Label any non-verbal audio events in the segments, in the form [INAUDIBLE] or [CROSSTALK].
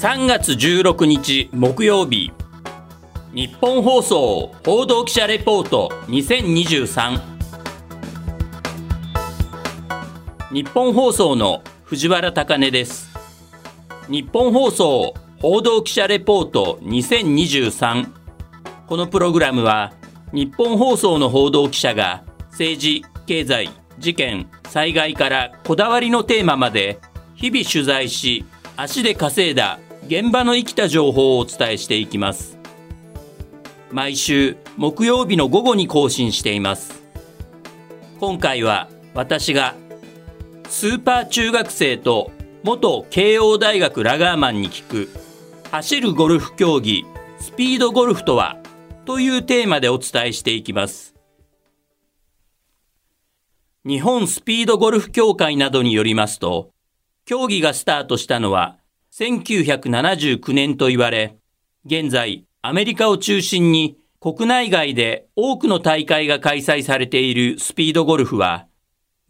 3月16日木曜日。日本放送報道記者レポート2023日本放送の藤原貴根です。日本放送報道記者レポート2023このプログラムは日本放送の報道記者が政治、経済、事件、災害からこだわりのテーマまで日々取材し足で稼いだ現場の生きた情報をお伝えしていきます。毎週木曜日の午後に更新しています。今回は私がスーパー中学生と元慶応大学ラガーマンに聞く走るゴルフ競技スピードゴルフとはというテーマでお伝えしていきます。日本スピードゴルフ協会などによりますと競技がスタートしたのは1979年と言われ現在アメリカを中心に国内外で多くの大会が開催されているスピードゴルフは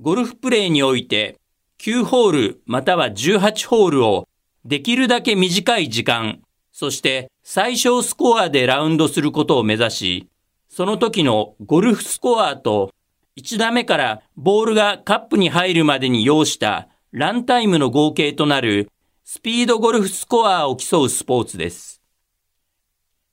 ゴルフプレーにおいて9ホールまたは18ホールをできるだけ短い時間そして最小スコアでラウンドすることを目指し、その時のゴルフスコアと1打目からボールがカップに入るまでに要したランタイムの合計となるスピードゴルフスコアを競うスポーツです。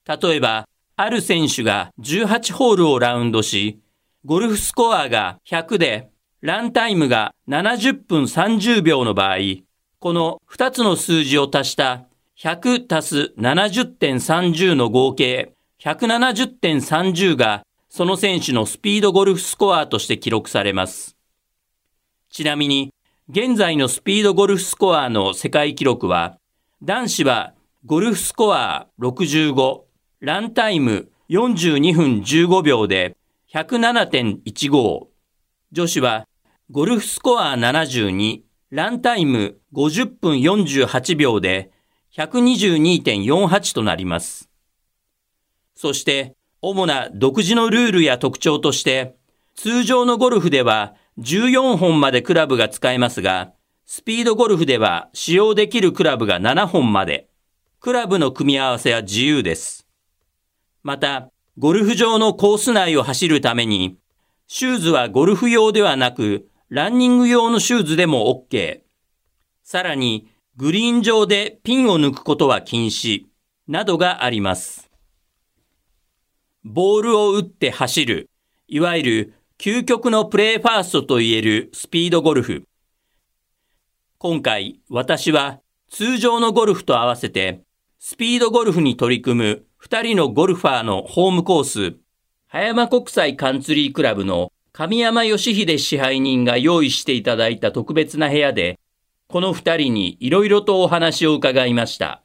例えば、ある選手が18ホールをラウンドし、ゴルフスコアが100で、ランタイムが70分30秒の場合、この2つの数字を足した100足す70.30の合計170.30がその選手のスピードゴルフスコアとして記録されます。ちなみに、現在のスピードゴルフスコアの世界記録は、男子はゴルフスコア65、ランタイム42分15秒で107.15、女子はゴルフスコア72、ランタイム50分48秒で122.48となります。そして、主な独自のルールや特徴として、通常のゴルフでは14本までクラブが使えますが、スピードゴルフでは使用できるクラブが7本まで、クラブの組み合わせは自由です。また、ゴルフ場のコース内を走るために、シューズはゴルフ用ではなく、ランニング用のシューズでも OK。さらに、グリーン上でピンを抜くことは禁止などがあります。ボールを打って走る、いわゆる究極のプレーファーストといえるスピードゴルフ。今回私は通常のゴルフと合わせてスピードゴルフに取り組む2人のゴルファーのホームコース、葉山国際カンツリークラブの神山義秀支配人が用意していただいた特別な部屋でこの二人にいろいろとお話を伺いました。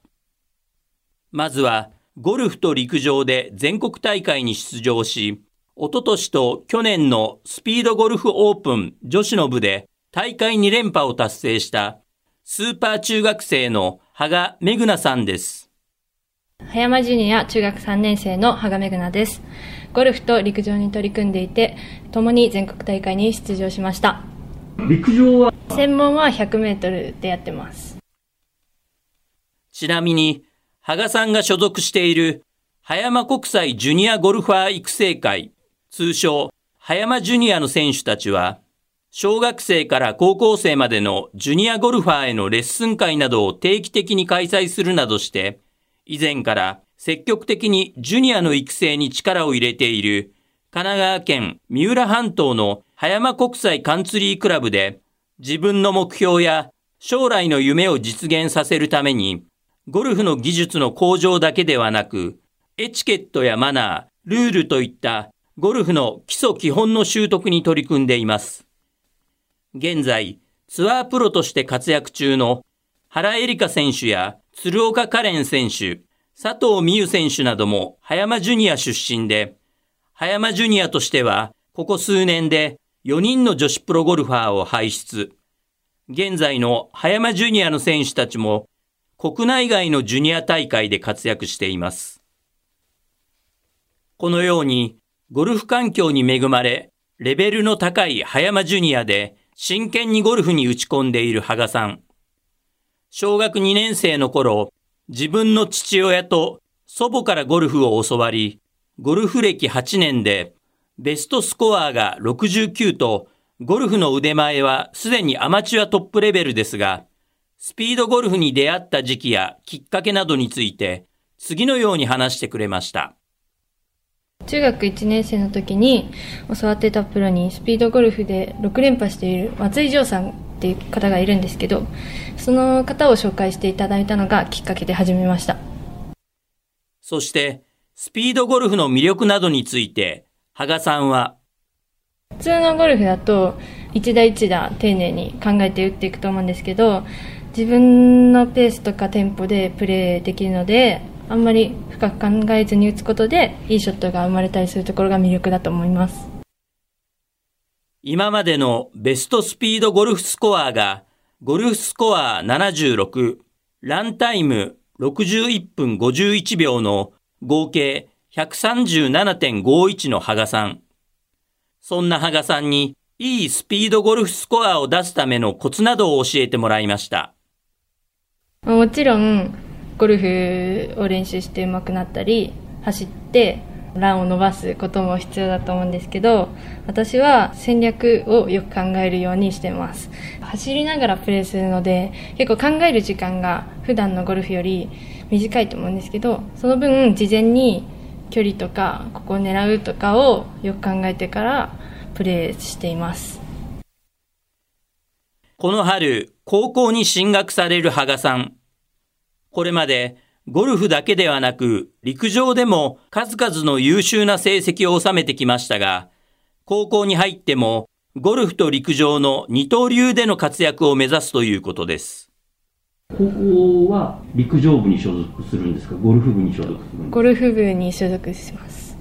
まずは、ゴルフと陸上で全国大会に出場し、おととしと去年のスピードゴルフオープン女子の部で大会2連覇を達成したスーパー中学生の羽賀めぐなさんです。葉山ジュニア中学3年生の羽賀めぐなです。ゴルフと陸上に取り組んでいて、共に全国大会に出場しました。陸上は？専門は100メートルでやってます。ちなみに、羽賀さんが所属している葉山国際ジュニアゴルファー育成会、通称葉山ジュニアの選手たちは、小学生から高校生までのジュニアゴルファーへのレッスン会などを定期的に開催するなどして、以前から積極的にジュニアの育成に力を入れている神奈川県三浦半島の葉山国際カンツリークラブで自分の目標や将来の夢を実現させるためにゴルフの技術の向上だけではなくエチケットやマナー、ルールといったゴルフの基礎基本の習得に取り組んでいます。現在、ツアープロとして活躍中の原恵梨香選手や鶴岡カレン選手、佐藤美優選手なども葉山ジュニア出身で、葉山ジュニアとしては、ここ数年で4人の女子プロゴルファーを輩出。現在の葉山ジュニアの選手たちも、国内外のジュニア大会で活躍しています。このように、ゴルフ環境に恵まれ、レベルの高い葉山ジュニアで真剣にゴルフに打ち込んでいる羽賀さん。小学2年生の頃、自分の父親と祖母からゴルフを教わり、ゴルフ歴8年でベストスコアが69と、ゴルフの腕前はすでにアマチュアトップレベルですが、スピードゴルフに出会った時期やきっかけなどについて、次のように話してくれました。中学1年生の時に教わってたプロにスピードゴルフで6連覇している松井城さんっていう方がいるんですけどその方を紹介していただいたのがきっかけで始めました。そしてスピードゴルフの魅力などについて羽賀さんは？普通のゴルフだと一打一打丁寧に考えて打っていくと思うんですけど自分のペースとかテンポでプレーできるのであんまり深く考えずに打つことでいいショットが生まれたりするところが魅力だと思います今までのベストスピードゴルフスコアがゴルフスコア76ランタイム61分51秒の合計137.51の羽賀さん。そんな羽賀さんにいいスピードゴルフスコアを出すためのコツなどを教えてもらいました。もちろん、ゴルフを練習して上手くなったり、走ってランを伸ばすことも必要だと思うんですけど、私は戦略をよく考えるようにしてます。走りながらプレーするので、結構考える時間が普段のゴルフより短いと思うんですけど、その分事前に距離とかここを狙うとかをよく考えてからプレーしていますこの春高校に進学される羽賀さんこれまでゴルフだけではなく陸上でも数々の優秀な成績を収めてきましたが高校に入ってもゴルフと陸上の二刀流での活躍を目指すということです。高校は陸上部に所属するんですか、ゴルフ部に所属するんですか？ゴルフ部に所属します。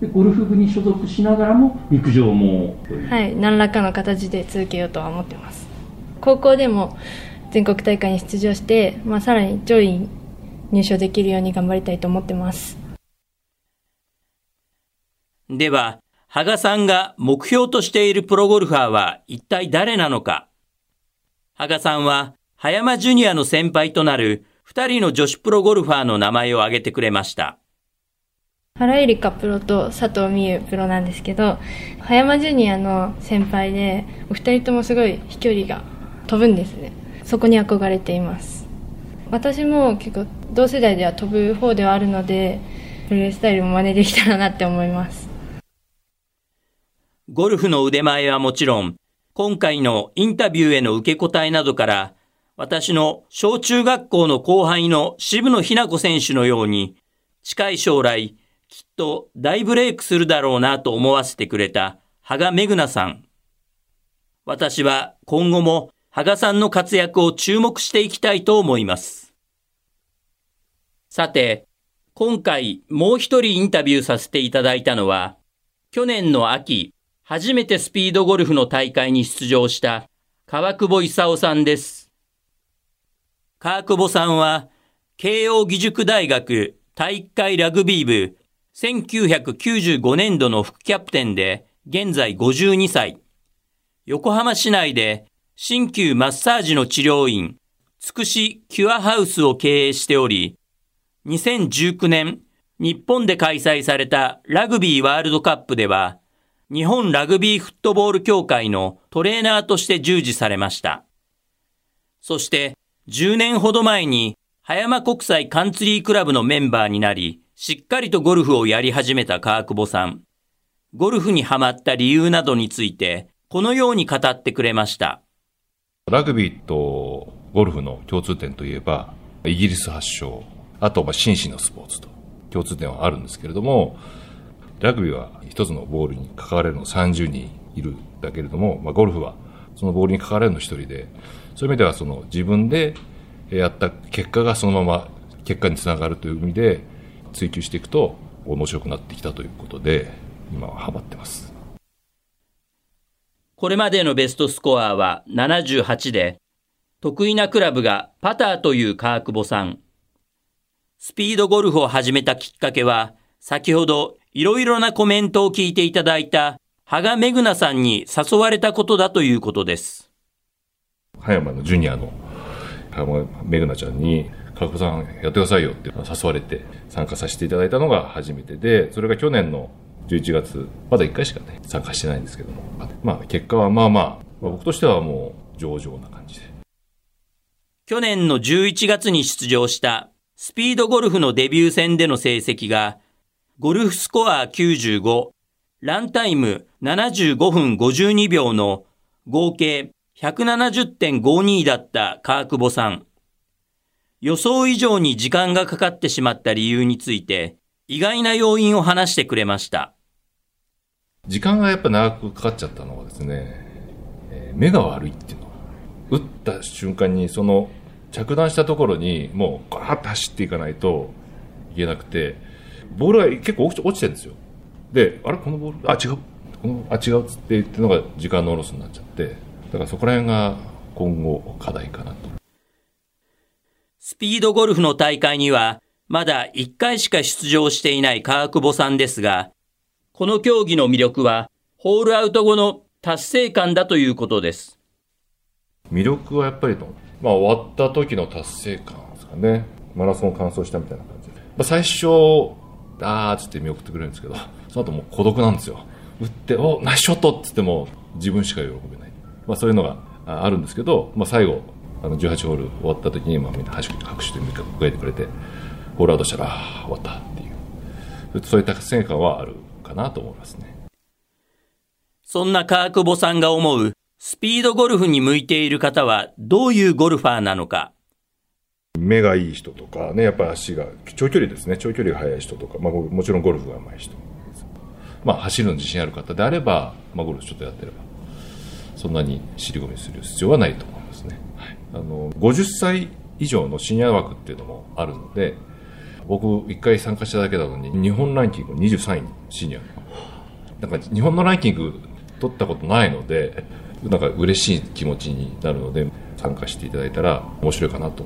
でゴルフ部に所属しながらも陸上もはい何らかの形で続けようとは思ってます。高校でも全国大会に出場して、まあ、さらに上位入賞できるように頑張りたいと思ってますでは羽賀さんが目標としているプロゴルファーは一体誰なのか？羽賀さんは葉山ジュニアの先輩となる二人の女子プロゴルファーの名前を挙げてくれました。原エリカプロと佐藤美優プロなんですけど、葉山ジュニアの先輩で、お二人ともすごい飛距離が飛ぶんですね。そこに憧れています。私も結構同世代では飛ぶ方ではあるので、プレースタイルも真似できたらなって思います。ゴルフの腕前はもちろん、今回のインタビューへの受け答えなどから、私の小中学校の後輩の渋野日向子選手のように、近い将来、きっと大ブレイクするだろうなと思わせてくれた羽賀めぐなさん。私は今後も羽賀さんの活躍を注目していきたいと思います。さて、今回もう一人インタビューさせていただいたのは、去年の秋、初めてスピードゴルフの大会に出場した川久保勲さんです。川久保さんは、慶応義塾大学体育会ラグビー部1995年度の副キャプテンで、現在52歳。横浜市内で鍼灸マッサージの治療院、つくしキュアハウスを経営しており、2019年、日本で開催されたラグビーワールドカップでは、日本ラグビーフットボール協会のトレーナーとして従事されました。そして、10年ほど前に葉山国際カンツリークラブのメンバーになり、しっかりとゴルフをやり始めた川久保さん。ゴルフにハマった理由などについて、このように語ってくれました。ラグビーとゴルフの共通点といえば、イギリス発祥、あと、まあ、紳士のスポーツと共通点はあるんですけれども、ラグビーは一つのボールに関われるの30人いるだけれども、まあ、ゴルフはそのボールに関われるの一人で、そういう意味ではその自分でやった結果がそのまま結果につながるという意味で追求していくと面白くなってきたということで今はハマってます。これまでのベストスコアは78で得意なクラブがパターという川久保さん。スピードゴルフを始めたきっかけは先ほどいろいろなコメントを聞いていただいた羽賀めぐなさんに誘われたことだということです。葉山のジュニアのメグナちゃんに、川久保さんやってくださいよって誘われて参加させていただいたのが初めてで、それが去年の11月、まだ1回しかね、参加してないんですけども、まあ結果はまあまあ、僕としてはもう上々な感じで。去年の11月に出場したスピードゴルフのデビュー戦での成績が、ゴルフスコア95、ランタイム75分52秒の合計170.52だった川久保さん。予想以上に時間がかかってしまった理由について、意外な要因を話してくれました。時間がやっぱ長くかかっちゃったのはですね、えー、目が悪いっていうのは、打った瞬間にその着弾したところにもうガーッと走っていかないといけなくて、ボールが結構落ちてるんですよ。で、あれ？このボール、あ、違う。この、あ、違うっつって言ってのが時間のロスになっちゃって、だからそこら辺が今後課題かなと。スピードゴルフの大会には、まだ1回しか出場していない川久保さんですが、この競技の魅力は、ホールアウト後の達成感だということです。魅力はやっぱりと、まあ終わった時の達成感ですかね。マラソン完走したみたいな感じで。まあ、最初、あーっつって見送ってくれるんですけど、その後もう孤独なんですよ。打って、おナイスショットっつっても自分しか喜べない。まあそういうのがあるんですけど、まあ最後、あの18ホール終わった時に、まあみんな拍手拍手で迎えてくれて、ホールアウトしたら、終わったっていう、そういった成果はあるかなと思いますね。そんな川久保さんが思う、スピードゴルフに向いている方は、どういうゴルファーなのか。目がいい人とかね、やっぱ足が、長距離ですね、長距離が速い人とか、まあ、もちろんゴルフが上手い人。まあ、走るの自信ある方であれば、まあ、ゴルフちょっとやってれば、そんなに尻込みする必要はないと思いますね。はい、あの50歳以上のシニア枠っていうのもあるので、僕1回参加しただけなのに日本ランキング23位シニアなんか日本のランキング取ったことないのでなんか嬉しい気持ちになるので参加していただいたら面白いかなと。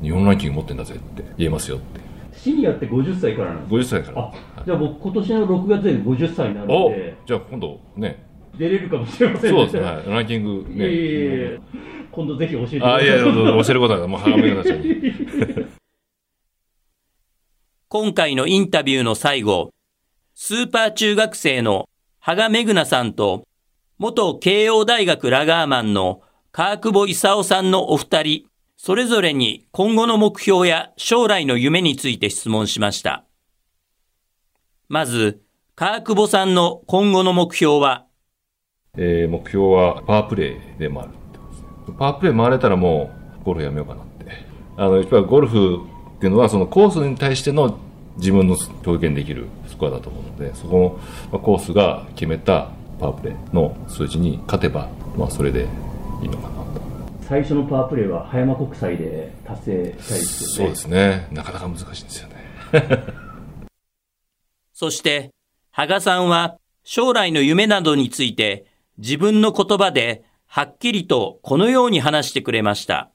日本ランキング持ってんだぜって言えますよって。シニアって50歳からなんですか？50歳から。あじゃあ僕今年の6月で50歳になるので。じゃあ今度ね。出れるかもしれませんね。そうですね、はい、ランキングね。いやいやいや今度ぜひ教えてください。あいやいや教えることはもうはがめくなっちゃう [LAUGHS] [LAUGHS] 今回のインタビューの最後、スーパー中学生の羽賀めぐなさんと、元慶応大学ラガーマンの川久保勲さんのお二人、それぞれに今後の目標や将来の夢について質問しました。まず、川久保さんの今後の目標は？えー、目標はパワープレイで回るってことですね。パワープレイ回れたらもうゴルフやめようかなって。あの、やっぱりゴルフっていうのはそのコースに対しての自分の表現できるスコアだと思うのでそこのコースが決めたパワープレーの数字に勝てば、まあ、それでいいのかなと。最初のパワープレーは葉山国際で達成したいですよね。そうですね。なかなか難しいんですよね。[LAUGHS] そして羽賀さんは将来の夢などについて自分の言葉ではっきりとこのように話してくれました。ス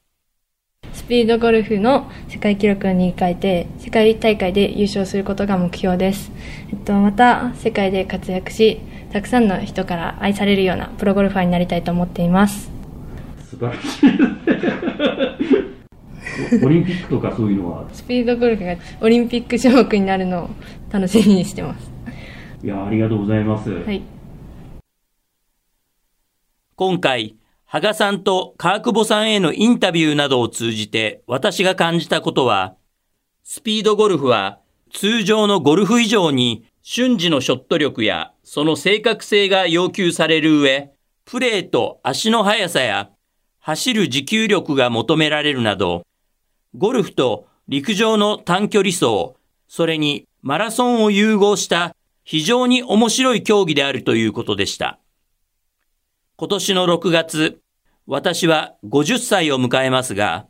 ピードゴルフの世界記録に変えて世界大会で優勝することが目標です、えっと、また世界で活躍したくさんの人から愛されるようなプロゴルファーになりたいと思っています。素晴らしいオリンピックとかそういうのは。スピードゴルフがオリンピック種目になるのを楽しみにしてます。いやありがとうございます、はい、今回羽賀さんと川久保さんへのインタビューなどを通じて私が感じたことは、スピードゴルフは通常のゴルフ以上に瞬時のショット力やその正確性が要求される上、プレーと足の速さや走る持久力が求められるなど、ゴルフと陸上の短距離走、それにマラソンを融合した非常に面白い競技であるということでした。今年の6月、私は50歳を迎えますが、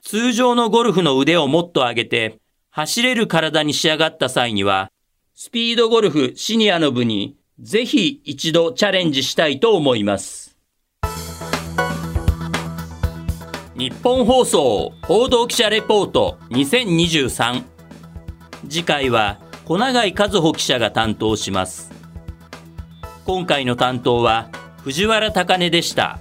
通常のゴルフの腕をもっと上げて、走れる体に仕上がった際には、スピードゴルフシニアの部にぜひ一度チャレンジしたいと思います。日本放送報道記者レポート2023次回は小永井和穂記者が担当します今回の担当は藤原高根でした。